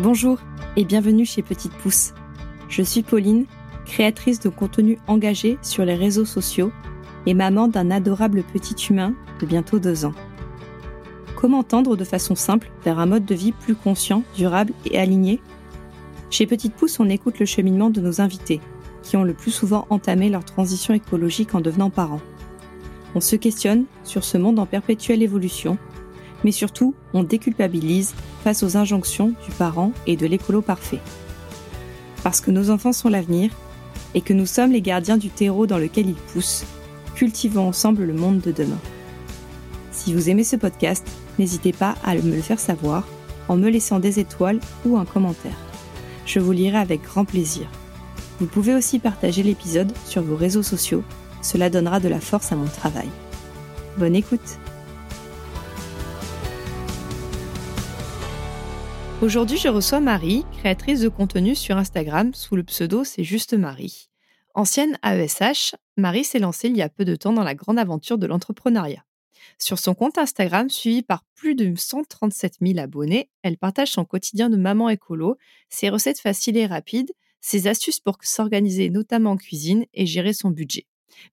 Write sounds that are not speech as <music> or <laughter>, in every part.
Bonjour et bienvenue chez Petite Pousse. Je suis Pauline, créatrice de contenu engagé sur les réseaux sociaux et maman d'un adorable petit humain de bientôt deux ans. Comment tendre de façon simple vers un mode de vie plus conscient, durable et aligné? Chez Petite Pousse, on écoute le cheminement de nos invités, qui ont le plus souvent entamé leur transition écologique en devenant parents. On se questionne sur ce monde en perpétuelle évolution, mais surtout, on déculpabilise face aux injonctions du parent et de l'écolo parfait. Parce que nos enfants sont l'avenir et que nous sommes les gardiens du terreau dans lequel ils poussent, cultivons ensemble le monde de demain. Si vous aimez ce podcast, n'hésitez pas à me le faire savoir en me laissant des étoiles ou un commentaire. Je vous lirai avec grand plaisir. Vous pouvez aussi partager l'épisode sur vos réseaux sociaux, cela donnera de la force à mon travail. Bonne écoute Aujourd'hui, je reçois Marie, créatrice de contenu sur Instagram sous le pseudo C'est juste Marie. Ancienne AESH, Marie s'est lancée il y a peu de temps dans la grande aventure de l'entrepreneuriat. Sur son compte Instagram, suivi par plus de 137 000 abonnés, elle partage son quotidien de maman écolo, ses recettes faciles et rapides, ses astuces pour s'organiser notamment en cuisine et gérer son budget,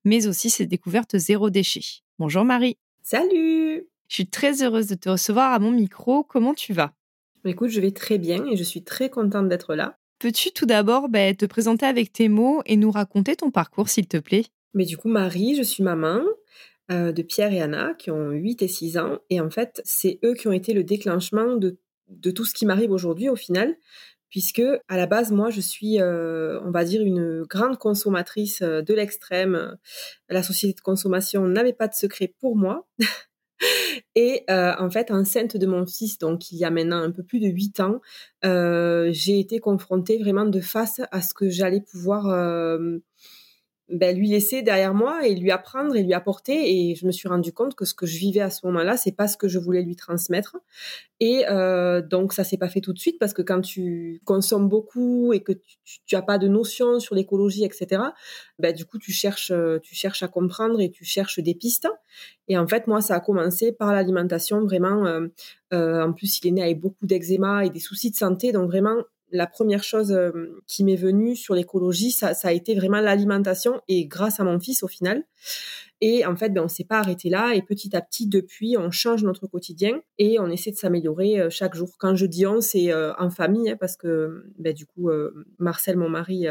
mais aussi ses découvertes zéro déchet. Bonjour Marie. Salut Je suis très heureuse de te recevoir à mon micro. Comment tu vas? Écoute, je vais très bien et je suis très contente d'être là. Peux-tu tout d'abord bah, te présenter avec tes mots et nous raconter ton parcours, s'il te plaît? Mais du coup, Marie, je suis maman euh, de Pierre et Anna qui ont 8 et 6 ans. Et en fait, c'est eux qui ont été le déclenchement de, tout ce qui m'arrive aujourd'hui au final. Puisque à la base, moi, je suis, euh, on va dire, une grande consommatrice euh, de l'extrême. La société de consommation n'avait pas de secret pour moi. <laughs> Et euh, en fait, enceinte de mon fils, donc il y a maintenant un peu plus de huit ans, euh, j'ai été confrontée vraiment de face à ce que j'allais pouvoir euh, ben, lui laisser derrière moi et lui apprendre et lui apporter. Et je me suis rendu compte que ce que je vivais à ce moment-là, c'est pas ce que je voulais lui transmettre. Et euh, donc ça s'est pas fait tout de suite parce que quand tu consommes beaucoup et que tu, tu as pas de notion sur l'écologie, etc. Ben du coup tu cherches, tu cherches à comprendre et tu cherches des pistes. Et en fait moi ça a commencé par l'alimentation vraiment. Euh, euh, en plus il est né avec beaucoup d'eczéma et des soucis de santé, donc vraiment la première chose euh, qui m'est venue sur l'écologie, ça, a été vraiment l'alimentation et grâce à mon fils au final. Et en fait, ben, on s'est pas arrêté là et petit à petit, depuis, on change notre quotidien et on essaie de s'améliorer euh, chaque jour. Quand je dis on, c'est euh, en famille hein, parce que ben, du coup, Marcel, mon mari,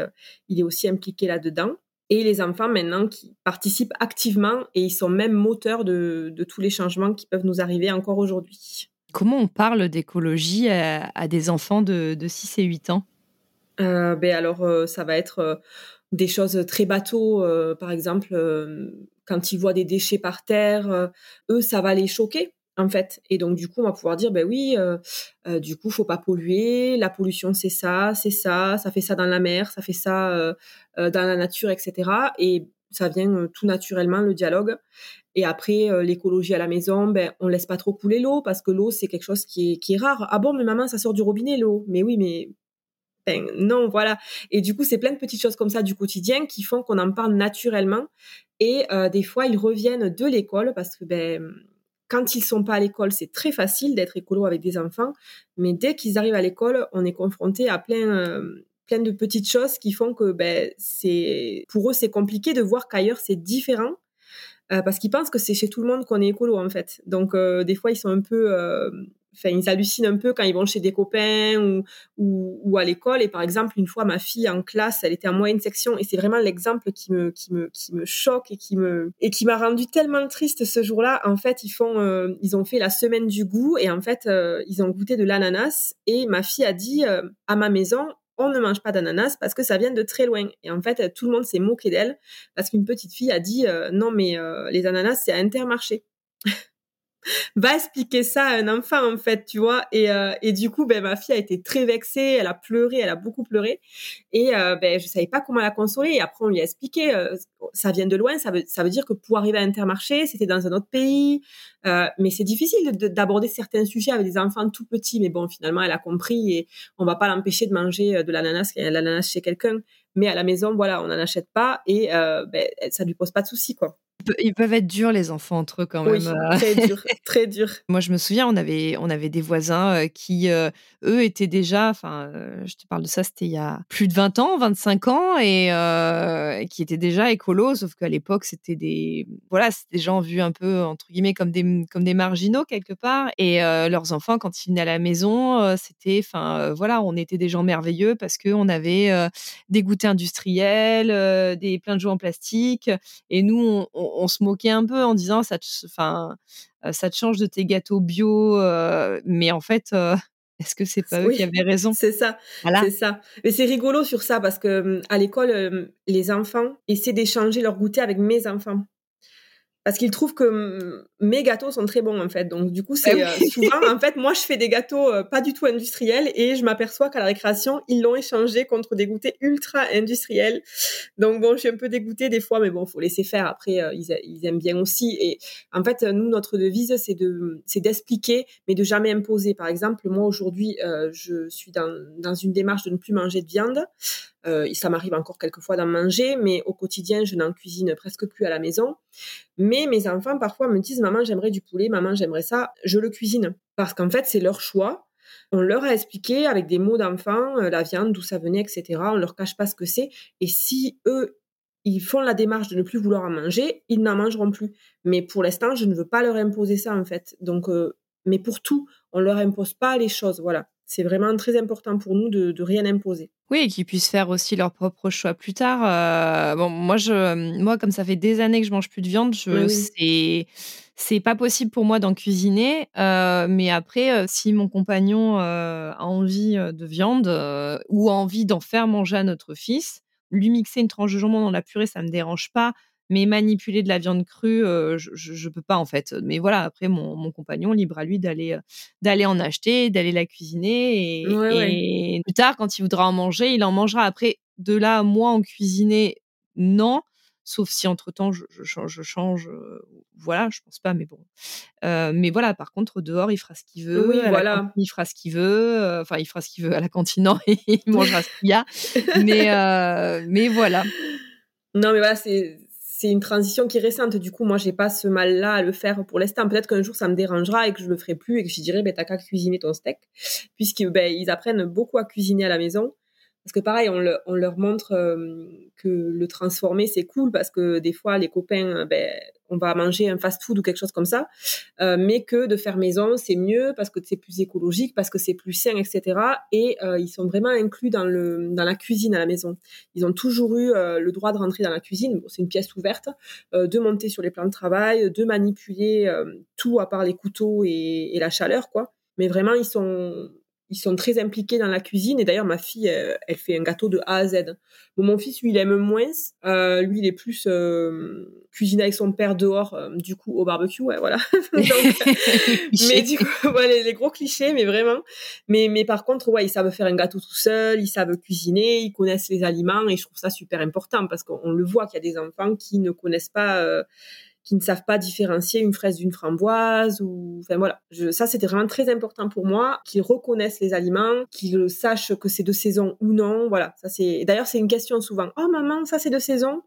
il est aussi impliqué là-dedans. Et les enfants maintenant qui participent activement et ils sont même moteurs de tous les changements qui peuvent nous arriver encore aujourd'hui. Comment on parle d'écologie à, des enfants de, 6 et 8 ans? Euh, ben alors, euh, ça va être euh, des choses très bateaux. par exemple, quand ils voient des déchets par terre, eux, ça va les choquer en fait. Et donc du coup, on va pouvoir dire, ben oui, du coup, faut pas polluer. La pollution, c'est ça, c'est ça, ça fait ça dans la mer, ça fait ça dans la nature, etc. Et ça vient tout naturellement le dialogue. Et après, euh, l'écologie à la maison, ben, on laisse pas trop couler l'eau parce que l'eau, c'est quelque chose qui est, rare. Ah bon, mais maman, ça sort du robinet, l'eau. Mais oui, mais ben, non, voilà. Et du coup, c'est plein de petites choses comme ça du quotidien qui font qu'on en parle naturellement. Et euh, des fois, ils reviennent de l'école parce que ben, quand ils sont pas à l'école, c'est très facile d'être écolo avec des enfants. Mais dès qu'ils arrivent à l'école, on est confronté à plein... Euh, plein de petites choses qui font que ben, c'est pour eux c'est compliqué de voir qu'ailleurs c'est différent euh, parce qu'ils pensent que c'est chez tout le monde qu'on est écolo en fait. Donc euh, des fois ils sont un peu, euh, enfin ils hallucinent un peu quand ils vont chez des copains ou, ou, ou à l'école. Et par exemple une fois ma fille en classe, elle était en moyenne section et c'est vraiment l'exemple qui me qui me qui me choque et qui me et qui m'a rendu tellement triste ce jour-là. En fait ils font ils ont fait la semaine du goût et en fait ils ont goûté de l'ananas et ma fille a dit à ma maison on ne mange pas d'ananas parce que ça vient de très loin. Et en fait, tout le monde s'est moqué d'elle parce qu'une petite fille a dit euh, non mais euh, les ananas c'est à Intermarché. <laughs> va expliquer ça à un enfant en fait, tu vois. Et, euh, et du coup, ben ma fille a été très vexée, elle a pleuré, elle a beaucoup pleuré. Et euh, ben je savais pas comment la consoler. Et après on lui a expliqué, euh, ça vient de loin, ça veut ça veut dire que pour arriver à Intermarché, c'était dans un autre pays. Euh, mais c'est difficile d'aborder certains sujets avec des enfants tout petits. Mais bon, finalement, elle a compris et on va pas l'empêcher de manger de l'ananas, l'ananas chez quelqu'un. Mais à la maison, voilà, on n'en achète pas et ben, ça lui pose pas de soucis quoi. Ils peuvent être durs les enfants entre eux quand même. Oui, très dur, <laughs> très dur. Moi, je me souviens, on avait, on avait des voisins qui, eux, étaient déjà, enfin, je te parle de ça, c'était il y a plus de 20 ans, 25 ans, et qui étaient déjà écolos, sauf qu'à l'époque, c'était des, voilà, c'était des gens vus un peu entre guillemets comme des, comme des marginaux quelque part, et leurs enfants, quand ils venaient à la maison, c'était, enfin, voilà, on était des gens merveilleux parce que on avait des goûters industriels, des plein de jouets en plastique, et nous, on, se moquait un peu en disant ça, enfin, ça te change de tes gâteaux bio, mais en fait. <laughs> Est-ce que c'est pas eux qui avaient raison? C'est ça, voilà. c'est ça. Mais c'est rigolo sur ça parce que à l'école, les enfants essaient d'échanger leur goûter avec mes enfants parce qu'ils trouvent que mes gâteaux sont très bons en fait. Donc du coup, c'est ah euh, souvent en fait moi je fais des gâteaux euh, pas du tout industriels et je m'aperçois qu'à la récréation ils l'ont échangé contre des goûters ultra industriels. Donc bon, je suis un peu dégoûtée des fois, mais bon, faut laisser faire. Après, euh, ils, ils, aiment bien aussi. Et en fait, nous notre devise c'est de c'est d'expliquer, mais de jamais imposer. Par exemple, moi aujourd'hui, je suis dans dans une démarche de ne plus manger de viande. Euh, ça m'arrive encore quelquefois d'en manger, mais au quotidien, je n'en cuisine presque plus à la maison. Mais mes enfants, parfois, me disent, maman, j'aimerais du poulet, maman, j'aimerais ça. Je le cuisine. Parce qu'en fait, c'est leur choix. On leur a expliqué avec des mots d'enfant euh, la viande, d'où ça venait, etc. On leur cache pas ce que c'est. Et si eux, ils font la démarche de ne plus vouloir en manger, ils n'en mangeront plus. Mais pour l'instant, je ne veux pas leur imposer ça, en fait. Donc, euh, mais pour tout, on leur impose pas les choses. Voilà. C'est vraiment très important pour nous de, de rien imposer. Oui, et qu'ils puissent faire aussi leur propre choix plus tard. Euh, bon, moi, je, moi, comme ça fait des années que je mange plus de viande, je, c'est, c'est pas possible pour moi d'en cuisiner. Euh, mais après, euh, si mon compagnon a envie de viande ou a envie d'en faire manger à notre fils, lui mixer une tranche de jambon dans la purée, ça me dérange pas mais manipuler de la viande crue, je, ne peux pas en fait. Mais voilà, après mon, compagnon libre à lui d'aller d'aller en acheter, d'aller la cuisiner et, plus tard quand il voudra en manger, il en mangera. Après de là moi en cuisiner, non. Sauf si entre temps je, je, change, voilà, je pense pas, mais bon. mais voilà, par contre dehors il fera ce qu'il veut, oui, voilà. il fera ce qu'il veut, enfin il fera ce qu'il veut à la cantine et <laughs> il mangera ce qu'il y a. <laughs> mais mais voilà. Non, mais voilà, c'est c'est une transition qui est récente. Du coup, moi, j'ai pas ce mal-là à le faire pour l'instant. Peut-être qu'un jour, ça me dérangera et que je le ferai plus et que je dirai, ben, t'as qu'à cuisiner ton steak. Puisqu'ils ben, apprennent beaucoup à cuisiner à la maison. Parce que pareil, on, leur montre euh, que le transformer, c'est cool parce que des fois, les copains, ben, on va manger un fast-food ou quelque chose comme ça, euh, mais que de faire maison, c'est mieux parce que c'est plus écologique, parce que c'est plus sain, etc. Et euh, ils sont vraiment inclus dans, la cuisine à la maison. Ils ont toujours eu le droit de rentrer dans la cuisine, c'est une pièce ouverte, de monter sur les plans de travail, de manipuler tout à part les couteaux et, et la chaleur, quoi. Mais vraiment, ils sont ils sont très impliqués dans la cuisine. Et d'ailleurs, ma fille, elle, fait un gâteau de A à Z. mon fils, lui, il aime moins. Euh, lui, il est plus euh, cuisiné avec son père dehors, euh, du coup, au barbecue. Ouais, voilà. <laughs> <laughs> mais du coup, <laughs> voilà, les, gros clichés, mais vraiment. Mais, mais par contre, ouais, ils savent faire un gâteau tout seul, ils savent cuisiner, ils connaissent les aliments. Et je trouve ça super important parce qu'on le voit qu'il y a des enfants qui ne connaissent pas euh, qui ne savent pas différencier une fraise d'une framboise ou enfin voilà. Ça c'était vraiment très important pour moi qu'ils reconnaissent les aliments qu'ils sachent que c'est de saison ou non voilà. Ça c'est d'ailleurs c'est une question souvent oh maman ça c'est de saison?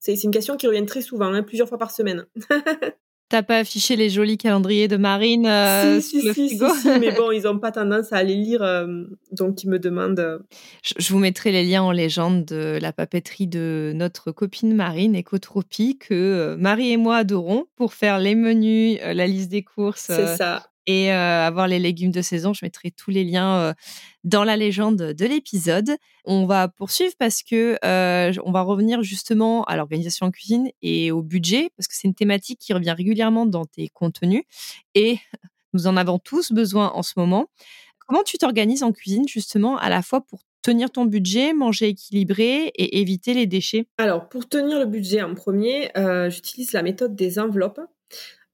C'est une question qui revient très souvent hein, plusieurs fois par semaine <laughs> T'as pas affiché les jolis calendriers de Marine euh, si, le si, frigo si, mais bon, ils ont pas tendance à les lire, euh, donc ils me demandent. Euh. Je, vous mettrai les liens en légende de la papeterie de notre copine Marine, Ecotropie, que Marie et moi adorons pour faire les menus, la liste des courses. C'est ça et avoir les légumes de saison. Je mettrai tous les liens dans la légende de l'épisode. On va poursuivre parce que on va revenir justement à l'organisation en cuisine et au budget parce que c'est une thématique qui revient régulièrement dans tes contenus et <laughs> nous en avons tous besoin en ce moment. Comment tu t'organises en cuisine justement à la fois pour tenir ton budget, manger équilibré et éviter les déchets? Alors, pour tenir le budget en premier, j'utilise la méthode des enveloppes.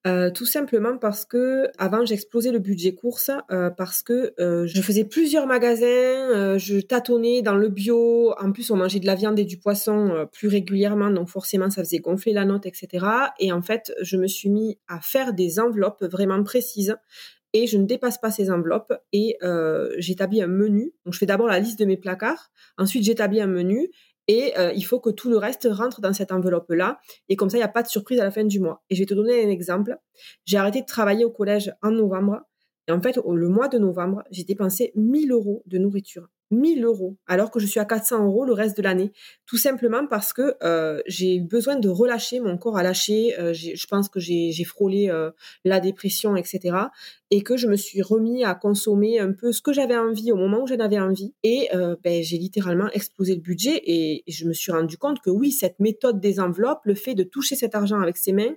Euh, tout simplement parce que avant j'explosais le budget course euh, parce que euh, je faisais plusieurs magasins, je tâtonnais dans le bio. En plus, on mangeait de la viande et du poisson plus régulièrement, donc forcément ça faisait gonfler la note, etc. Et en fait, je me suis mis à faire des enveloppes vraiment précises et je ne dépasse pas ces enveloppes et j'établis un menu. Donc je fais d'abord la liste de mes placards, ensuite j'établis un menu Et euh, il faut que tout le reste rentre dans cette enveloppe-là. Et comme ça, il n'y a pas de surprise à la fin du mois. Et je vais te donner un exemple. J'ai arrêté de travailler au collège en novembre. Et en fait, le mois de novembre, j'ai dépensé 1000 euros de nourriture. 1000 euros, alors que je suis à 400 euros le reste de l'année. Tout simplement parce que euh, j'ai eu besoin de relâcher, mon corps a lâché, euh, je pense que j'ai frôlé euh, la dépression, etc. Et que je me suis remis à consommer un peu ce que j'avais envie au moment où j'en avais envie. Et ben, j'ai littéralement explosé le budget et, je me suis rendu compte que oui, cette méthode des enveloppes, le fait de toucher cet argent avec ses mains,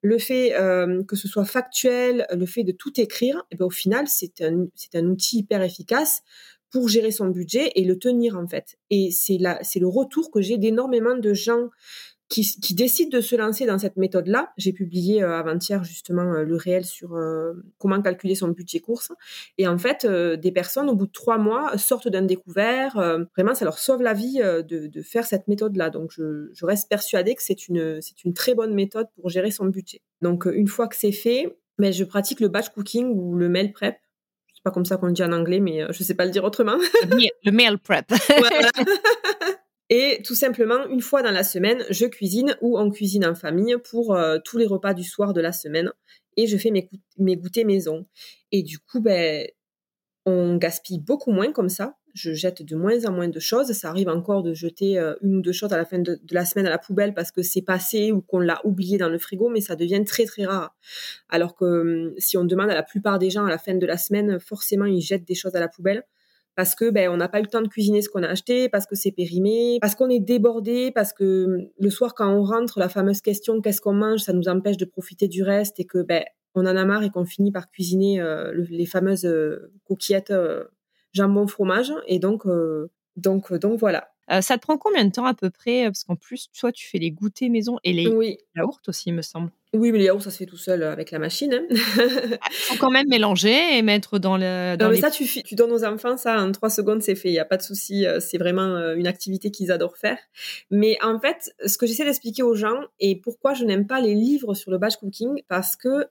le fait que ce soit factuel, le fait de tout écrire, et ben, au final, c'est un, un outil hyper efficace pour gérer son budget et le tenir en fait. Et c'est là, c'est le retour que j'ai d'énormément de gens qui, qui, décident de se lancer dans cette méthode-là. J'ai publié euh, avant-hier justement euh, le réel sur euh, comment calculer son budget course. Et en fait, des personnes au bout de trois mois sortent d'un découvert. vraiment, ça leur sauve la vie de, faire cette méthode-là. Donc, je, je, reste persuadée que c'est une, c'est une très bonne méthode pour gérer son budget. Donc, une fois que c'est fait, mais ben, je pratique le batch cooking ou le meal prep pas comme ça qu'on le dit en anglais, mais euh, je sais pas le dire autrement. <laughs> le meal prep. <laughs> Et tout simplement, une fois dans la semaine, je cuisine ou on cuisine en famille pour euh, tous les repas du soir de la semaine. Et je fais mes, mes goûters maison. Et du coup, ben, on gaspille beaucoup moins comme ça je jette de moins en moins de choses. Ça arrive encore de jeter euh, une ou deux choses à la fin de, la semaine à la poubelle parce que c'est passé ou qu'on l'a oublié dans le frigo, mais ça devient très très rare. Alors que hum, si on demande à la plupart des gens à la fin de la semaine, forcément ils jettent des choses à la poubelle parce que ben on n'a pas eu le temps de cuisiner ce qu'on a acheté, parce que c'est périmé, parce qu'on est débordé, parce que hum, le soir quand on rentre, la fameuse question qu'est-ce qu'on mange, ça nous empêche de profiter du reste et que ben on en a marre et qu'on finit par cuisiner euh, les fameuses euh, coquillettes jambon fromage et donc euh, donc euh, donc voilà. Euh, ça te prend combien de temps à peu près Parce qu'en plus, toi, tu fais les goûters maison et les oui. yaourts aussi, il me semble. Oui, mais les yaourts, ça se fait tout seul avec la machine. Hein. Ah, faut quand même mélanger et mettre dans le. Dans non, mais ça, tu, tu donnes aux enfants, ça, en trois secondes, c'est fait. Il n'y a pas de souci. C'est vraiment une activité qu'ils adorent faire. Mais en fait, ce que j'essaie d'expliquer aux gens et pourquoi je n'aime pas les livres sur le batch cooking, parce que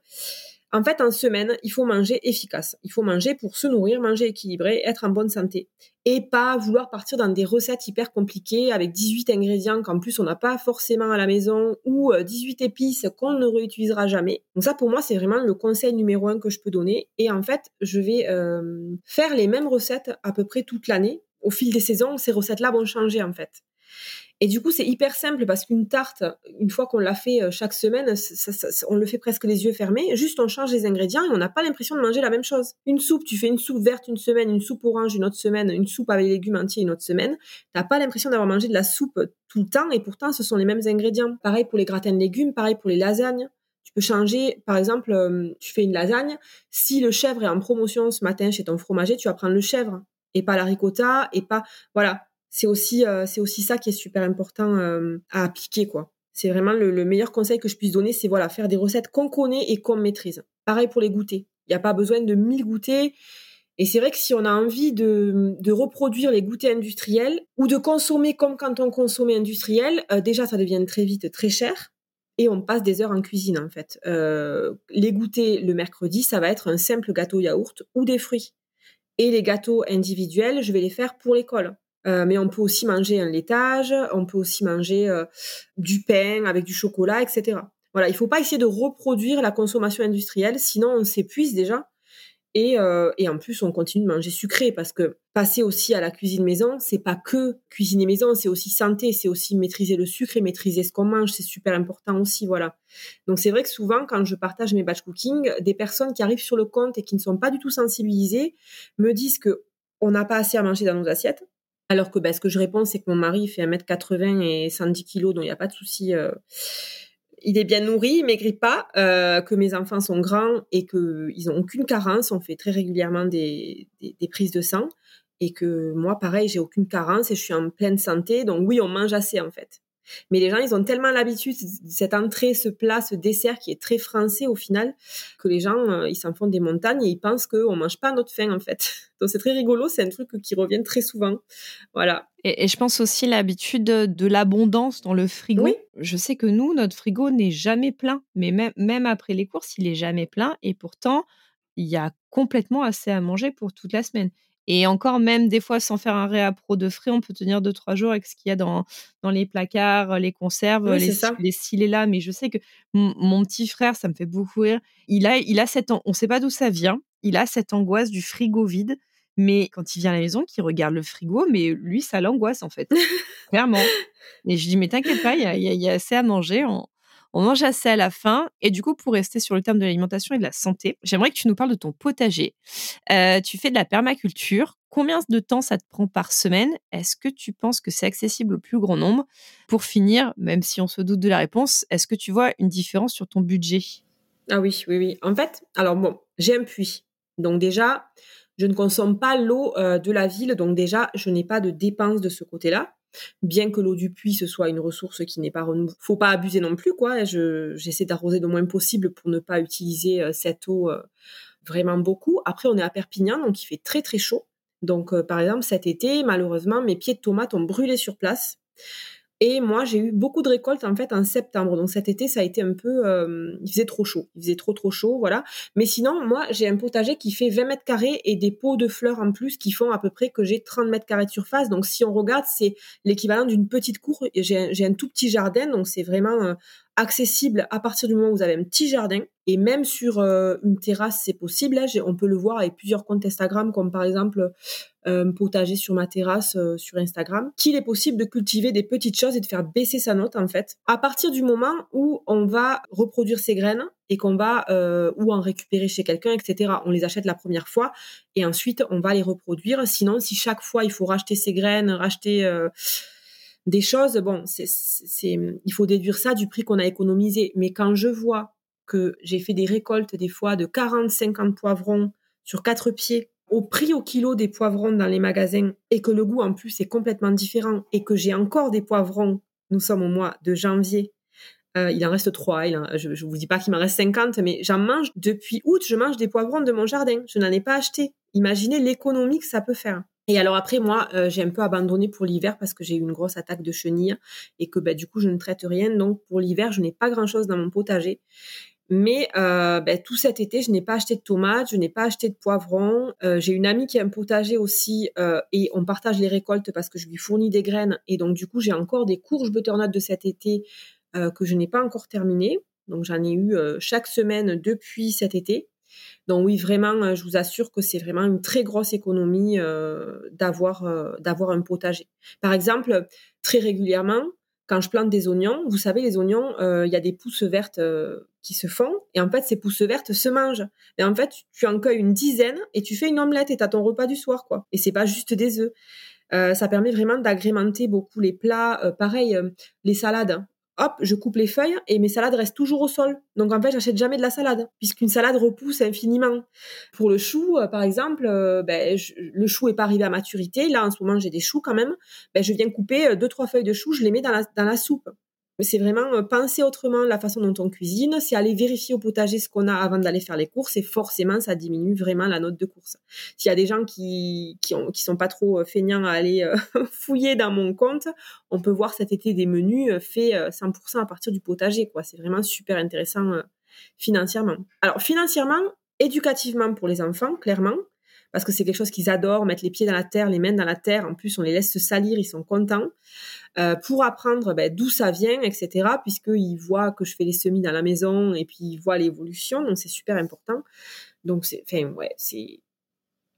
en fait, en semaine, il faut manger efficace. Il faut manger pour se nourrir, manger équilibré, être en bonne santé. Et pas vouloir partir dans des recettes hyper compliquées avec 18 ingrédients qu'en plus on n'a pas forcément à la maison ou 18 euh, épices qu'on ne réutilisera jamais. Donc ça, pour moi, c'est vraiment le conseil numéro un que je peux donner. Et en fait, je vais euh, faire les mêmes recettes à peu près toute l'année. Au fil des saisons, ces recettes-là vont changer en fait. Et du coup, c'est hyper simple parce qu'une tarte, une fois qu'on l'a fait euh, chaque semaine, on le fait presque les yeux fermés. Juste, on change les ingrédients et on n'a pas l'impression de manger la même chose. Une soupe, tu fais une soupe verte une semaine, une soupe orange une autre semaine, une soupe avec légumes entiers une autre semaine. T'as pas l'impression d'avoir mangé de la soupe tout le temps et pourtant, ce sont les mêmes ingrédients. Pareil pour les gratins de légumes, pareil pour les lasagnes. Tu peux changer, par exemple, euh, tu fais une lasagne. Si le chèvre est en promotion ce matin chez ton fromager, tu vas prendre le chèvre et pas la ricotta et pas, voilà c'est aussi euh, c'est aussi ça qui est super important euh, à appliquer quoi. C'est vraiment le, meilleur conseil que je puisse donner, c'est voilà faire des recettes qu'on connaît et qu'on maîtrise. Pareil pour les goûters. Il n'y a pas besoin de mille goûters. Et c'est vrai que si on a envie de, de, reproduire les goûters industriels ou de consommer comme quand on consommait industriel, euh, déjà ça devient très vite très cher et on passe des heures en cuisine en fait. les goûters le mercredi, ça va être un simple gâteau yaourt ou des fruits. Et les gâteaux individuels, je vais les faire pour l'école. Euh, mais on peut aussi manger un laitage, on peut aussi manger euh, du pain avec du chocolat, etc. Voilà, il faut pas essayer de reproduire la consommation industrielle, sinon on s'épuise déjà. Et, euh, et, en plus, on continue de manger sucré parce que passer aussi à la cuisine maison, c'est pas que cuisiner maison, c'est aussi santé, c'est aussi maîtriser le sucre et maîtriser ce qu'on mange, c'est super important aussi, voilà. Donc c'est vrai que souvent, quand je partage mes batch cooking, des personnes qui arrivent sur le compte et qui ne sont pas du tout sensibilisées me disent que on n'a pas assez à manger dans nos assiettes, alors que bah, ce que je réponds, c'est que mon mari fait 1m80 et 110 kg, donc il n'y a pas de souci. Euh, il est bien nourri, il maigrit pas, euh, que mes enfants sont grands et qu'ils n'ont aucune carence. On fait très régulièrement des, des, prises de sang. Et que moi, pareil, j'ai aucune carence et je suis en pleine santé. Donc oui, on mange assez en fait. Mais les gens, ils ont tellement l'habitude, cette entrée, ce plat, ce dessert qui est très français au final, que les gens, euh, ils s'en font des montagnes et ils pensent qu'on mange pas notre faim en fait. <laughs> Donc c'est très rigolo, c'est un truc qui revient très souvent. Voilà. Et, je pense aussi l'habitude de, l'abondance dans le frigo. Oui. Je sais que nous, notre frigo n'est jamais plein, mais même, même après les courses, il est jamais plein et pourtant, il y a complètement assez à manger pour toute la semaine. Et encore, même des fois, sans faire un réappro de frais, on peut tenir deux, trois jours avec ce qu'il y a dans, dans les placards, les conserves, les, les là. Mais je sais que mon petit frère, ça me fait beaucoup rire. Il a, il a cette, on ne sait pas d'où ça vient. Il a cette angoisse du frigo vide. Mais quand il vient à la maison, qu'il regarde le frigo, mais lui, ça l'angoisse en fait. <laughs> Clairement. Et je dis, mais t'inquiète pas, il y, a, assez à manger. On, mange assez à la fin. Et du coup, pour rester sur le terme de l'alimentation et de la santé, j'aimerais que tu nous parles de ton potager. Euh, tu fais de la permaculture. Combien de temps ça te prend par semaine? Est-ce que tu penses que c'est accessible au plus grand nombre? Pour finir, même si on se doute de la réponse, est-ce que tu vois une différence sur ton budget? Ah oui, oui, oui. En fait, alors bon, j'ai un puits. Donc déjà, je ne consomme pas l'eau euh, de la ville, donc déjà, je n'ai pas de dépenses de ce côté-là. Bien que l'eau du puits ce soit une ressource qui n'est pas renouvelable, faut pas abuser non plus quoi. j'essaie d'arroser le moins possible pour ne pas utiliser euh, cette eau euh, vraiment beaucoup. Après, on est à Perpignan, donc il fait très très chaud. Donc, par exemple, cet été, malheureusement, mes pieds de tomates ont brûlé sur place. Et moi, j'ai eu beaucoup de récoltes en fait en septembre. Donc cet été, ça a été un peu, euh, il faisait trop chaud, il faisait trop trop chaud, voilà. Mais sinon, moi, j'ai un potager qui fait 20 mètres carrés et des pots de fleurs en plus qui font à peu près que j'ai 30 mètres carrés de surface. Donc si on regarde, c'est l'équivalent d'une petite cour. J'ai un tout petit jardin, donc c'est vraiment euh, accessible à partir du moment où vous avez un petit jardin. Et même sur euh, une terrasse, c'est possible. Là, on peut le voir avec plusieurs comptes Instagram, comme par exemple un potager sur ma terrasse euh, sur Instagram, qu'il est possible de cultiver des petites choses et de faire baisser sa note en fait. À partir du moment où on va reproduire ses graines et qu'on va euh, ou en récupérer chez quelqu'un, etc. On les achète la première fois et ensuite on va les reproduire. Sinon, si chaque fois il faut racheter ses graines, racheter des choses, bon, c'est, il faut déduire ça du prix qu'on a économisé. Mais quand je vois que j'ai fait des récoltes des fois de 40, 50 poivrons sur quatre pieds au prix au kilo des poivrons dans les magasins et que le goût en plus est complètement différent et que j'ai encore des poivrons, nous sommes au mois de janvier, euh, il en reste trois. je ne vous dis pas qu'il m'en reste 50, mais j'en mange depuis août, je mange des poivrons de mon jardin. Je n'en ai pas acheté. Imaginez l'économie que ça peut faire. Et alors après, moi, euh, j'ai un peu abandonné pour l'hiver parce que j'ai eu une grosse attaque de chenilles et que bah, du coup, je ne traite rien. Donc pour l'hiver, je n'ai pas grand-chose dans mon potager. Mais euh, bah, tout cet été, je n'ai pas acheté de tomates, je n'ai pas acheté de poivrons. Euh, j'ai une amie qui a un potager aussi et on partage les récoltes parce que je lui fournis des graines. Et donc du coup, j'ai encore des courges butternuts de cet été que je n'ai pas encore terminées. Donc j'en ai eu chaque semaine depuis cet été. Donc oui, vraiment, euh, je vous assure que c'est vraiment une très grosse économie euh, d'avoir euh, d'avoir un potager. Par exemple, très régulièrement, quand je plante des oignons, vous savez, les oignons, il y a des pousses vertes qui se font, et en fait, ces pousses vertes se mangent. Et en fait, tu en cueilles une dizaine et tu fais une omelette et as ton repas du soir, quoi. Et c'est pas juste des œufs. ça permet vraiment d'agrémenter beaucoup les plats. pareil, les salades hop, je coupe les feuilles et mes salades restent toujours au sol. Donc en fait, j'achète jamais de la salade puisqu'une salade repousse infiniment. Pour le chou, euh, par exemple, euh, ben, le chou est pas arrivé à maturité. Là, en ce moment, j'ai des choux quand même. Ben, je viens couper euh, deux trois feuilles de chou, je les mets dans la, dans la soupe c'est vraiment euh, penser autrement la façon dont on cuisine, c'est aller vérifier au potager ce qu'on a avant d'aller faire les courses et forcément ça diminue vraiment la note de course. S'il y a des gens qui qui, ont, qui sont pas trop euh, feignants à aller euh, <laughs> fouiller dans mon compte, on peut voir cet été des menus faits 100% à partir du potager quoi. C'est vraiment super intéressant financièrement. Alors financièrement, éducativement pour les enfants, clairement, parce que c'est quelque chose qu'ils adorent, mettre les pieds dans la terre, les mains dans la terre. En plus, on les laisse se salir, ils sont contents. Euh, pour apprendre ben, d'où ça vient, etc. Puisqu'ils voient que je fais les semis dans la maison et puis ils voient l'évolution, donc c'est super important. Donc enfin ouais, c'est,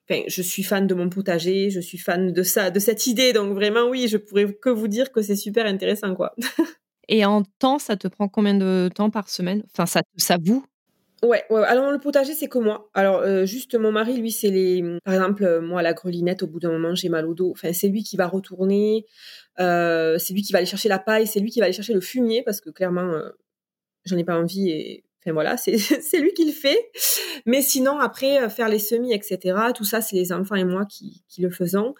je suis fan de mon potager, je suis fan de ça, de cette idée, donc vraiment oui, je pourrais que vous dire que c'est super intéressant quoi. <laughs> et en temps, ça te prend combien de temps par semaine? Enfin, ça, ça vous Ouais, ouais, alors le potager, c'est que moi. Alors, euh, juste mon mari, lui, c'est les. Par exemple, euh, moi, la grelinette, au bout d'un moment, j'ai mal au dos. Enfin, c'est lui qui va retourner. Euh, c'est lui qui va aller chercher la paille. C'est lui qui va aller chercher le fumier parce que clairement, j'en ai pas envie et. Enfin voilà, <laughs> c'est lui qui le fait. Mais sinon, après, faire les semis, etc., tout ça, c'est les enfants et moi qui, qui le faisons.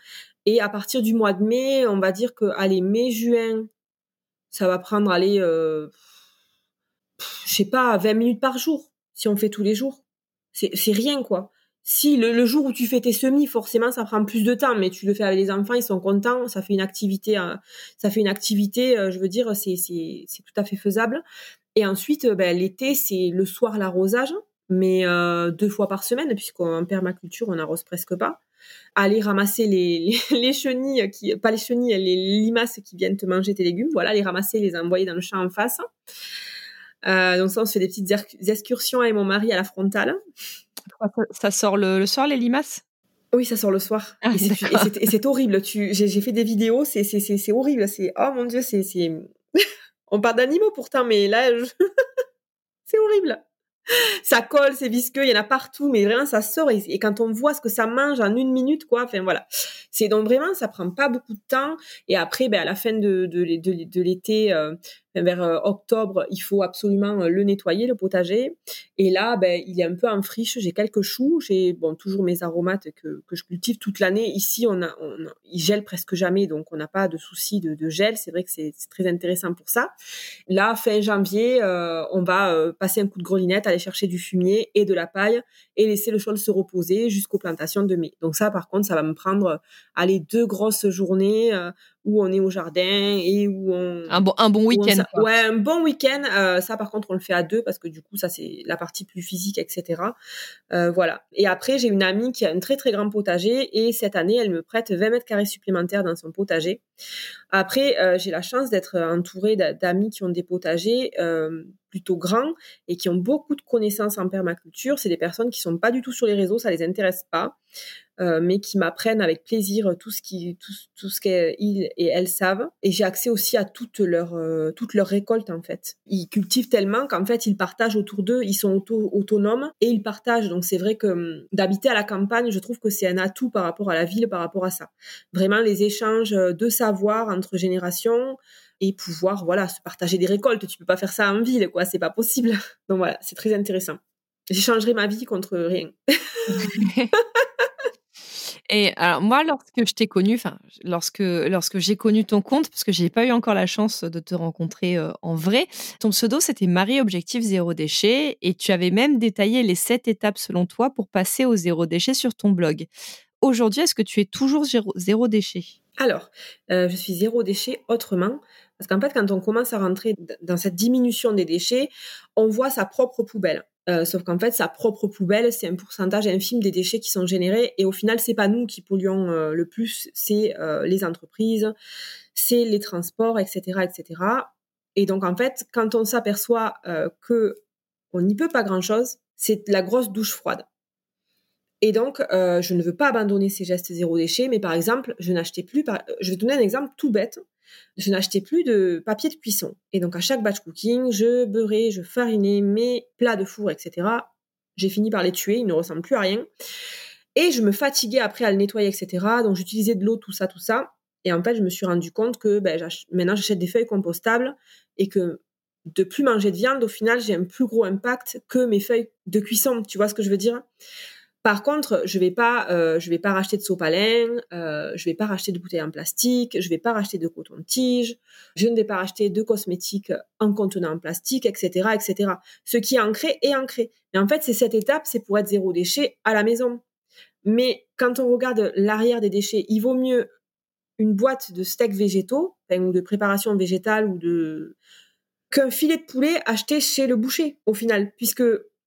Et à partir du mois de mai, on va dire que, allez, mai-juin, ça va prendre, allez, euh, je sais pas, 20 minutes par jour si on fait tous les jours. C'est rien, quoi. Si le, jour où tu fais tes semis, forcément, ça prend plus de temps, mais tu le fais avec les enfants, ils sont contents, ça fait une activité, euh, ça fait une activité, euh, je veux dire, c'est tout à fait faisable. Et ensuite, euh, ben, l'été, c'est le soir l'arrosage, mais deux fois par semaine, puisqu'en permaculture, on n'arrose presque pas. aller ramasser les, les, chenilles, qui, pas les chenilles, les limaces qui viennent te manger tes légumes, voilà, les ramasser, les envoyer dans le champ en face. Euh, donc ça, on se fait des petites excursions avec mon mari à la frontale. Ça, sort le, soir, les limaces? Oui, ça sort le soir. Ah, et c'est horrible. J'ai fait des vidéos, c'est horrible. C'est oh mon dieu, c'est <laughs> on parle d'animaux pourtant, mais là, <laughs> c'est horrible ça colle, c'est visqueux, il y en a partout, mais vraiment ça sort et, quand on voit ce que ça mange en une minute, quoi, enfin voilà. C'est donc vraiment, ça prend pas beaucoup de temps et après, ben à la fin de, de, de, l'été, euh, vers euh, octobre, il faut absolument euh, le nettoyer, le potager. Et là, ben, il est un peu en friche. J'ai quelques choux. J'ai bon, toujours mes aromates que, que je cultive toute l'année. Ici, on a, on, ils gèlent presque jamais, donc on n'a pas de souci de, de, gel. C'est vrai que c'est très intéressant pour ça. Là, fin janvier, euh, on va passer un coup de grelinette, aller chercher du fumier et de la paille et laisser le sol se reposer jusqu'aux plantations de mai. Donc ça, par contre, ça va me prendre, aller deux grosses journées où on est au jardin et où on un bon un bon week-end ouais un bon week-end euh, ça par contre on le fait à deux parce que du coup ça c'est la partie plus physique etc euh, voilà. Et après j'ai une amie qui a un très très grand potager et cette année elle me prête 20 mètres carrés supplémentaires dans son potager après euh, j'ai la chance d'être entourée d'amis qui ont des potagers euh, plutôt grands et qui ont beaucoup de connaissances en permaculture. C'est des personnes qui sont pas du tout sur les réseaux ça les intéresse pas euh, mais qui m'apprennent avec plaisir tout ce qu'ils et elles savent. Et j'ai accès aussi à toute leur euh, toute leur récolte en fait. Ils cultivent tellement qu'en fait ils partagent autour d'eux ils sont auto autonomes et ils partagent. Donc c'est vrai que hum, d'habiter à la campagne je trouve que c'est un atout par rapport à la ville par rapport à ça. Vraiment les échanges de savoir entre générations et pouvoir voilà se partager des récoltes. Tu peux pas faire ça en ville quoi. C'est pas possible. <laughs> Donc voilà c'est très intéressant. J'échangerai ma vie contre rien. <laughs> Et alors moi, lorsque je t'ai connu, enfin lorsque lorsque j'ai connu ton compte, parce que j'ai pas eu encore la chance de te rencontrer euh, en vrai, ton pseudo c'était Marie Objectif Zéro Déchet, et tu avais même détaillé les sept étapes selon toi pour passer au zéro déchet sur ton blog. Aujourd'hui, est-ce que tu es toujours zéro, déchet? Alors, euh, je suis zéro déchet autrement. Parce qu'en fait, quand on commence à rentrer dans cette diminution des déchets, on voit sa propre poubelle. Euh, sauf qu'en fait, sa propre poubelle, c'est un pourcentage infime des déchets qui sont générés. Et au final, c'est pas nous qui polluons euh, le plus, c'est euh, les entreprises, c'est les transports, etc., etc. Et donc, en fait, quand on s'aperçoit que on n'y peut pas grand-chose, c'est la grosse douche froide. Et donc, je ne veux pas abandonner ces gestes zéro déchet, mais par exemple, je n'achetais plus. Je vais donner un exemple tout bête je n'achetais plus de papier de cuisson. Et donc à chaque batch cooking, je beurrais, je farinais mes plats de four, etc. J'ai fini par les tuer, ils ne ressemblent plus à rien. Et je me fatiguais après à le nettoyer, etc. Donc j'utilisais de l'eau, tout ça, tout ça. Et en fait, je me suis rendu compte que ben, maintenant j'achète des feuilles compostables et que de plus manger de viande, au final, j'ai un plus gros impact que mes feuilles de cuisson. Tu vois ce que je veux dire? Par contre, je vais pas, euh, je vais pas racheter de sopalin, euh, je vais pas racheter de bouteilles en plastique, je vais pas racheter de coton-tige, je ne vais pas racheter de cosmétiques en contenant en plastique, etc., etc. Ce qui est ancré est ancré. Mais en fait, c'est cette étape, c'est pour être zéro déchet à la maison. Mais quand on regarde l'arrière des déchets, il vaut mieux une boîte de steaks végétaux, ou de préparation végétale ou de qu'un filet de poulet acheté chez le boucher au final, puisque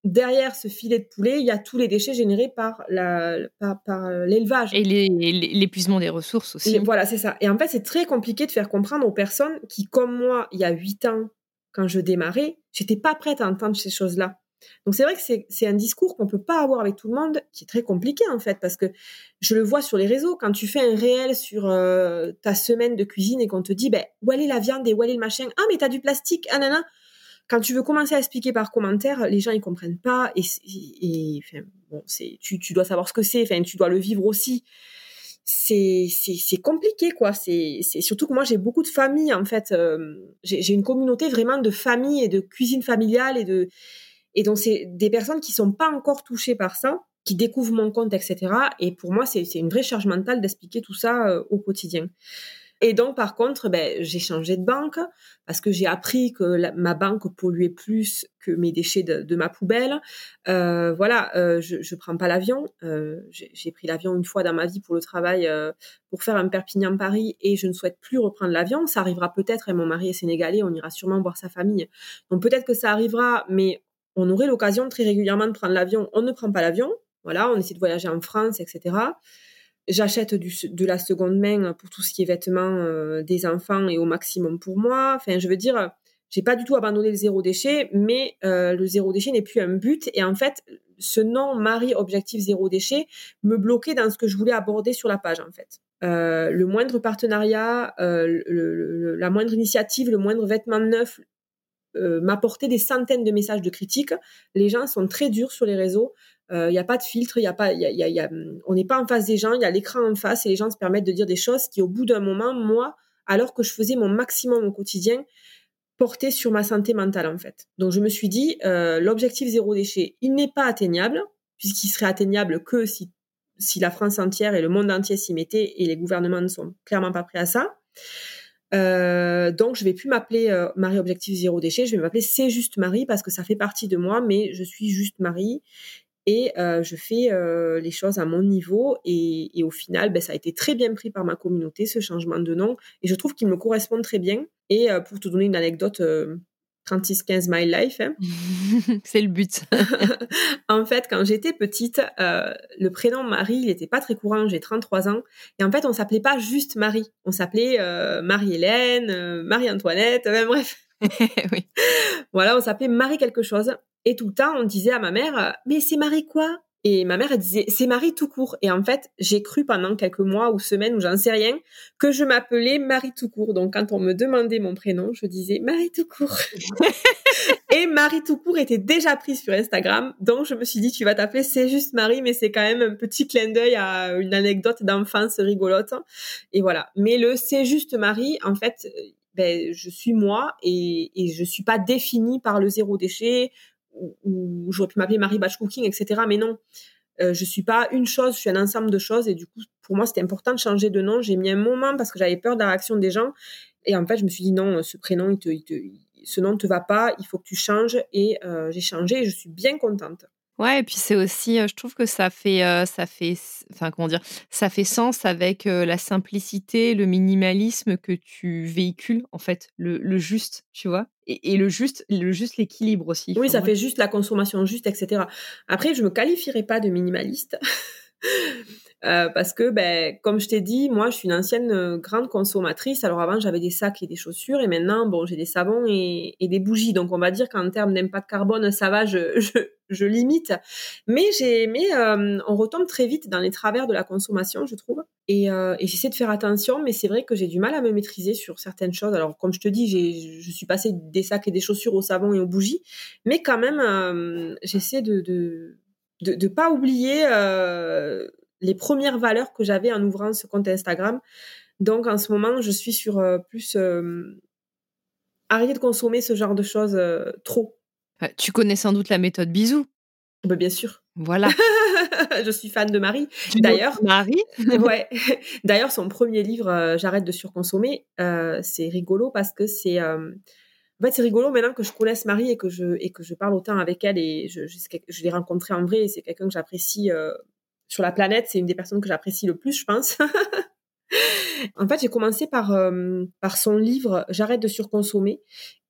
derrière ce filet de poulet, il y a tous les déchets générés par euh, l'élevage. Et l'épuisement des ressources aussi. voilà, c'est ça. Et en fait, c'est très compliqué de faire comprendre aux personnes qui, comme moi, il y a huit ans, quand je démarrais, j'étais pas prête à entendre ces choses-là. Donc c'est vrai que c'est un discours qu'on peut pas avoir avec tout le monde, qui est très compliqué en fait, parce que je le vois sur les réseaux, quand tu fais un réel sur euh, ta semaine de cuisine et qu'on te dit, ben, où est la viande et où est le machin? Ah, mais t'as du plastique, ah nana quand tu veux commencer à expliquer par commentaire, les gens ils comprennent pas et, bon, tu, tu dois savoir ce que c'est, enfin tu dois le vivre aussi. C'est compliqué quoi. C'est surtout que moi j'ai beaucoup de familles en fait. Euh, j'ai une communauté vraiment de famille et de cuisine familiale et de et donc c'est des personnes qui sont pas encore touchées par ça, qui découvrent mon compte etc. Et pour moi c'est c'est une vraie charge mentale d'expliquer tout ça euh, au quotidien. Et donc, par contre, ben, j'ai changé de banque parce que j'ai appris que ma banque polluait plus que mes déchets de, ma poubelle. Euh, voilà, euh, je, je prends pas l'avion. Euh, j'ai pris l'avion une fois dans ma vie pour le travail, euh, pour faire un Perpignan-Paris, et je ne souhaite plus reprendre l'avion. Ça arrivera peut-être. Et mon mari est sénégalais, on ira sûrement voir sa famille. Donc peut-être que ça arrivera, mais on aurait l'occasion très régulièrement de prendre l'avion. On ne prend pas l'avion. Voilà, on essaie de voyager en France, etc. J'achète de la seconde main pour tout ce qui est vêtements des enfants et au maximum pour moi. Enfin, je veux dire, j'ai pas du tout abandonné le zéro déchet, mais le zéro déchet n'est plus un but. Et en fait, ce nom Marie Objectif Zéro Déchet me bloquait dans ce que je voulais aborder sur la page, en fait. le moindre partenariat, la moindre initiative, le moindre vêtement neuf, euh, m'apporter des centaines de messages de critiques. Les gens sont très durs sur les réseaux. Il euh, n'y a pas de filtre, y a pas, y a, y a, on n'est pas en face des gens, il y a l'écran en face et les gens se permettent de dire des choses qui, au bout d'un moment, moi, alors que je faisais mon maximum au quotidien, portaient sur ma santé mentale en fait. Donc je me suis dit, euh, l'objectif zéro déchet, il n'est pas atteignable, puisqu'il serait atteignable que si, si la France entière et le monde entier s'y mettaient et les gouvernements ne sont clairement pas prêts à ça. Euh, donc, je vais plus m'appeler euh, Marie Objectif Zéro Déchet, je vais m'appeler C'est juste Marie parce que ça fait partie de moi, mais je suis juste Marie et euh, je fais euh, les choses à mon niveau. Et, et au final, ben, ça a été très bien pris par ma communauté, ce changement de nom, et je trouve qu'il me correspond très bien. Et euh, pour te donner une anecdote 36-15 My Life. Hein. <laughs> c'est le but. <laughs> en fait, quand j'étais petite, euh, le prénom Marie, il n'était pas très courant. J'ai 33 ans. Et en fait, on s'appelait pas juste Marie. On s'appelait euh, Marie-Hélène, euh, Marie-Antoinette, bref. <laughs> oui. Voilà, on s'appelait Marie quelque chose. Et tout le temps, on disait à ma mère, mais c'est Marie quoi? Et ma mère, elle disait, c'est Marie tout court. Et en fait, j'ai cru pendant quelques mois ou semaines, ou j'en sais rien, que je m'appelais Marie tout court. Donc, quand on me demandait mon prénom, je disais Marie tout court. <laughs> et Marie tout court était déjà prise sur Instagram. Donc, je me suis dit, tu vas t'appeler C'est juste Marie, mais c'est quand même un petit clin d'œil à une anecdote d'enfance rigolote. Et voilà. Mais le C'est juste Marie, en fait, ben, je suis moi et, et je suis pas définie par le zéro déchet ou, j'aurais pu m'appeler Marie Batch Cooking, etc. Mais non, euh, je suis pas une chose, je suis un ensemble de choses. Et du coup, pour moi, c'était important de changer de nom. J'ai mis un moment parce que j'avais peur de la réaction des gens. Et en fait, je me suis dit non, ce prénom, te, te, ce nom ne te va pas, il faut que tu changes. Et euh, j'ai changé et je suis bien contente. Ouais, et puis c'est aussi, je trouve que ça fait, ça fait, enfin comment dire, ça fait sens avec la simplicité, le minimalisme que tu véhicules en fait, le, juste, tu vois, et, le juste, le juste l'équilibre aussi. Oui, ça fait juste la consommation juste, etc. Après, je me qualifierais pas de minimaliste. <laughs> Euh, parce que, ben, comme je t'ai dit, moi, je suis une ancienne euh, grande consommatrice. Alors avant, j'avais des sacs et des chaussures, et maintenant, bon, j'ai des savons et, des bougies. Donc, on va dire qu'en termes d'impact carbone, ça va, <laughs> je, je, limite. Mais j'ai, mais euh, on retombe très vite dans les travers de la consommation, je trouve. Et, et j'essaie de faire attention, mais c'est vrai que j'ai du mal à me maîtriser sur certaines choses. Alors, comme je te dis, j'ai, je suis passée des sacs et des chaussures au savon et aux bougies, mais quand même, j'essaie de, de de ne pas oublier euh, les premières valeurs que j'avais en ouvrant ce compte Instagram. Donc en ce moment, je suis sur euh, plus euh, arrêter de consommer ce genre de choses euh, trop. Tu connais sans doute la méthode bisou. Bah, bien sûr. Voilà. <laughs> je suis fan de Marie. D'ailleurs, Marie. <laughs> ouais. D'ailleurs, son premier livre, J'arrête de surconsommer, c'est rigolo parce que c'est en fait, c'est rigolo maintenant que je connaisse Marie et que je et que je parle autant avec elle et je, je, je l'ai rencontrée en vrai et c'est quelqu'un que j'apprécie sur la planète, c'est une des personnes que j'apprécie le plus, je pense. <laughs> en fait, j'ai commencé par, euh, par son livre J'arrête de surconsommer.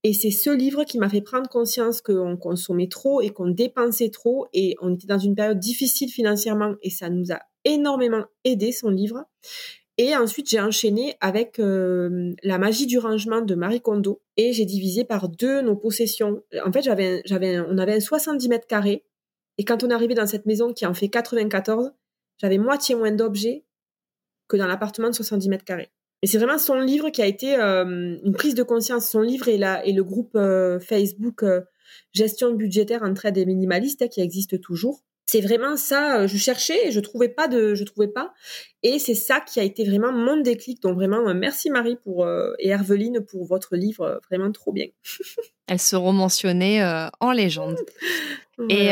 Et c'est ce livre qui m'a fait prendre conscience qu'on consommait trop et qu'on dépensait trop et on était dans une période difficile financièrement et ça nous a énormément aidé, son livre. Et ensuite, j'ai enchaîné avec euh, La magie du rangement de Marie Kondo et j'ai divisé par deux nos possessions. En fait, j'avais, j'avais, on avait un 70 mètres carrés et quand on est arrivé dans cette maison qui en fait 94, j'avais moitié moins d'objets que dans l'appartement de 70 mètres carrés. Et c'est vraiment son livre qui a été euh, une prise de conscience. Son livre et, et le groupe euh, Facebook euh, Gestion budgétaire entre des minimalistes hein, qui existe toujours c'est vraiment ça. Euh, je cherchais et je trouvais pas de, je trouvais pas. Et c'est ça qui a été vraiment mon déclic. Donc vraiment, euh, merci Marie pour euh, et Herveline pour votre livre, vraiment trop bien. <laughs> Elles seront mentionnées en légende. <laughs> Et,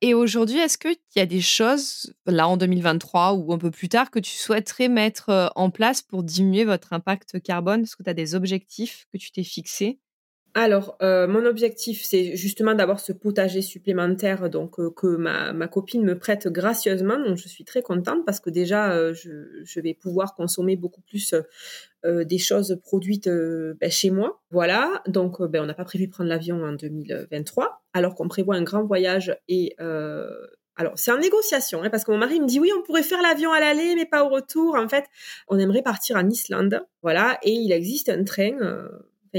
et aujourd'hui, est-ce qu'il y a des choses, là en 2023 ou un peu plus tard, que tu souhaiterais mettre en place pour diminuer votre impact carbone? Est-ce que tu as des objectifs que tu t'es fixés? Alors, euh, mon objectif, c'est justement d'avoir ce potager supplémentaire donc euh, que ma, ma, copine me prête gracieusement. Donc, je suis très contente parce que déjà, euh, je, je, vais pouvoir consommer beaucoup plus des choses produites ben, chez moi. Voilà. Donc, ben, on n'a pas prévu prendre l'avion en 2023, alors qu'on prévoit un grand voyage et Alors, c'est en négociation, hein, parce que mon mari me dit oui, on pourrait faire l'avion à l'aller, mais pas au retour. En fait, on aimerait partir en Islande, voilà, et il existe un train, euh,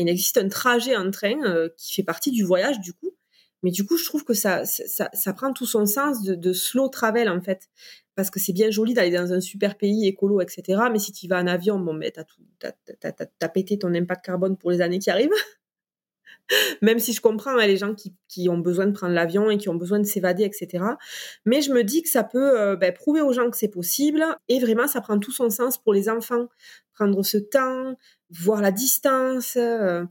il existe un trajet en train euh, qui fait partie du voyage, du coup. Mais du coup, je trouve que ça, ça, prend tout son sens de, slow travel, en fait. Parce que c'est bien joli d'aller dans un super pays écolo, etc. Mais si tu vas en avion, bon, mais t'as, pété ton impact carbone pour les années qui arrivent. <laughs> Même si je comprends hein, les gens qui, qui, ont besoin de prendre l'avion et qui ont besoin de s'évader, etc. Mais je me dis que ça peut euh, ben, prouver aux gens que c'est possible et vraiment ça prend tout son sens pour les enfants. Prendre ce temps, voir la distance. Euh,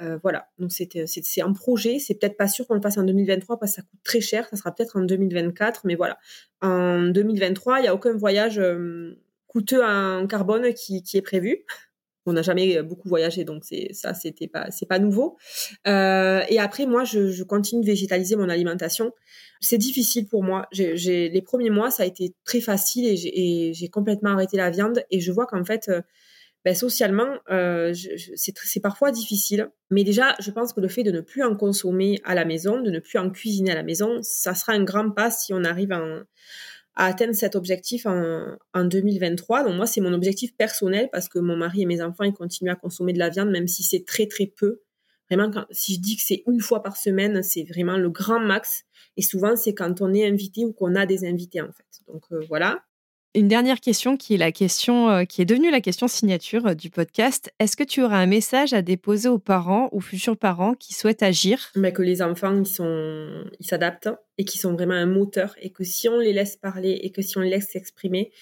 euh, voilà, donc c'est un projet. C'est peut-être pas sûr qu'on le fasse en 2023 parce que ça coûte très cher. Ça sera peut-être en 2024, mais voilà. En 2023, il n'y a aucun voyage coûteux en carbone qui, qui est prévu on n'a jamais beaucoup voyagé, donc c'est ça, c'était pas, c'est pas nouveau. Euh, et après, moi, je, continue de végétaliser mon alimentation. C'est difficile pour moi. J'ai, les premiers mois, ça a été très facile et j'ai, complètement arrêté la viande. Et je vois qu'en fait, euh, ben, socialement, euh, c'est, parfois difficile. Mais déjà, je pense que le fait de ne plus en consommer à la maison, de ne plus en cuisiner à la maison, ça sera un grand pas si on arrive en à atteindre cet objectif en, en 2023. Donc moi, c'est mon objectif personnel parce que mon mari et mes enfants, ils continuent à consommer de la viande, même si c'est très très peu. Vraiment, quand, si je dis que c'est une fois par semaine, c'est vraiment le grand max. Et souvent, c'est quand on est invité ou qu'on a des invités, en fait. Donc euh, voilà. Une dernière question qui est la question euh, qui est devenue la question signature euh, du podcast. Est-ce que tu auras un message à déposer aux parents ou futurs parents qui souhaitent agir? Mais que les enfants s'adaptent et qui sont vraiment un moteur et que si on les laisse parler et que si on les laisse s'exprimer,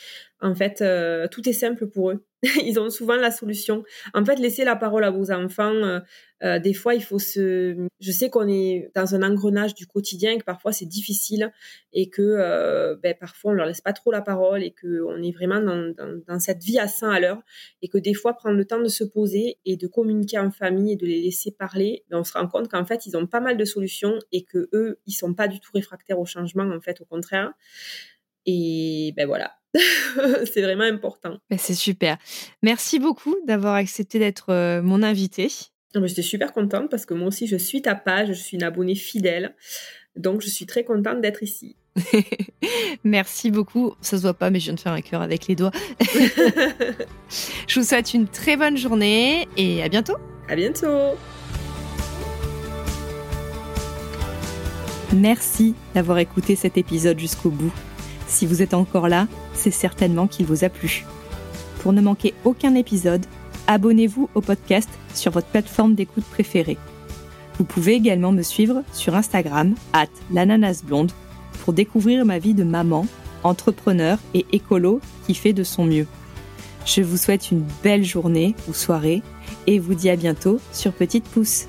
en fait, euh, tout est simple pour eux. <laughs> Ils ont souvent la solution. En fait, laisser la parole à vos enfants, euh, euh, des fois, il faut se... Je sais qu'on est dans un engrenage du quotidien et que parfois c'est difficile et que ben, parfois on leur laisse pas trop la parole et qu'on est vraiment dans, dans, cette vie à 100 à l'heure et que des fois prendre le temps de se poser et de communiquer en famille et de les laisser parler, ben, on se rend compte qu'en fait ils ont pas mal de solutions et que eux ils sont pas du tout réfractaires au changement en fait au contraire. Et ben voilà, <laughs> c'est vraiment important. c'est super. Merci beaucoup d'avoir accepté d'être euh, mon invité. J'étais super contente parce que moi aussi, je suis ta page, je suis une abonnée fidèle. Donc, je suis très contente d'être ici. <laughs> Merci beaucoup. Ça se voit pas, mais je viens de faire un cœur avec les doigts. <laughs> je vous souhaite une très bonne journée et à bientôt. À bientôt. Merci d'avoir écouté cet épisode jusqu'au bout. Si vous êtes encore là, c'est certainement qu'il vous a plu. Pour ne manquer aucun épisode, abonnez-vous au podcast sur votre plateforme d'écoute préférée. Vous pouvez également me suivre sur Instagram, at l'ananasblonde, pour découvrir ma vie de maman, entrepreneur et écolo qui fait de son mieux. Je vous souhaite une belle journée ou soirée et vous dis à bientôt sur Petite Pouce.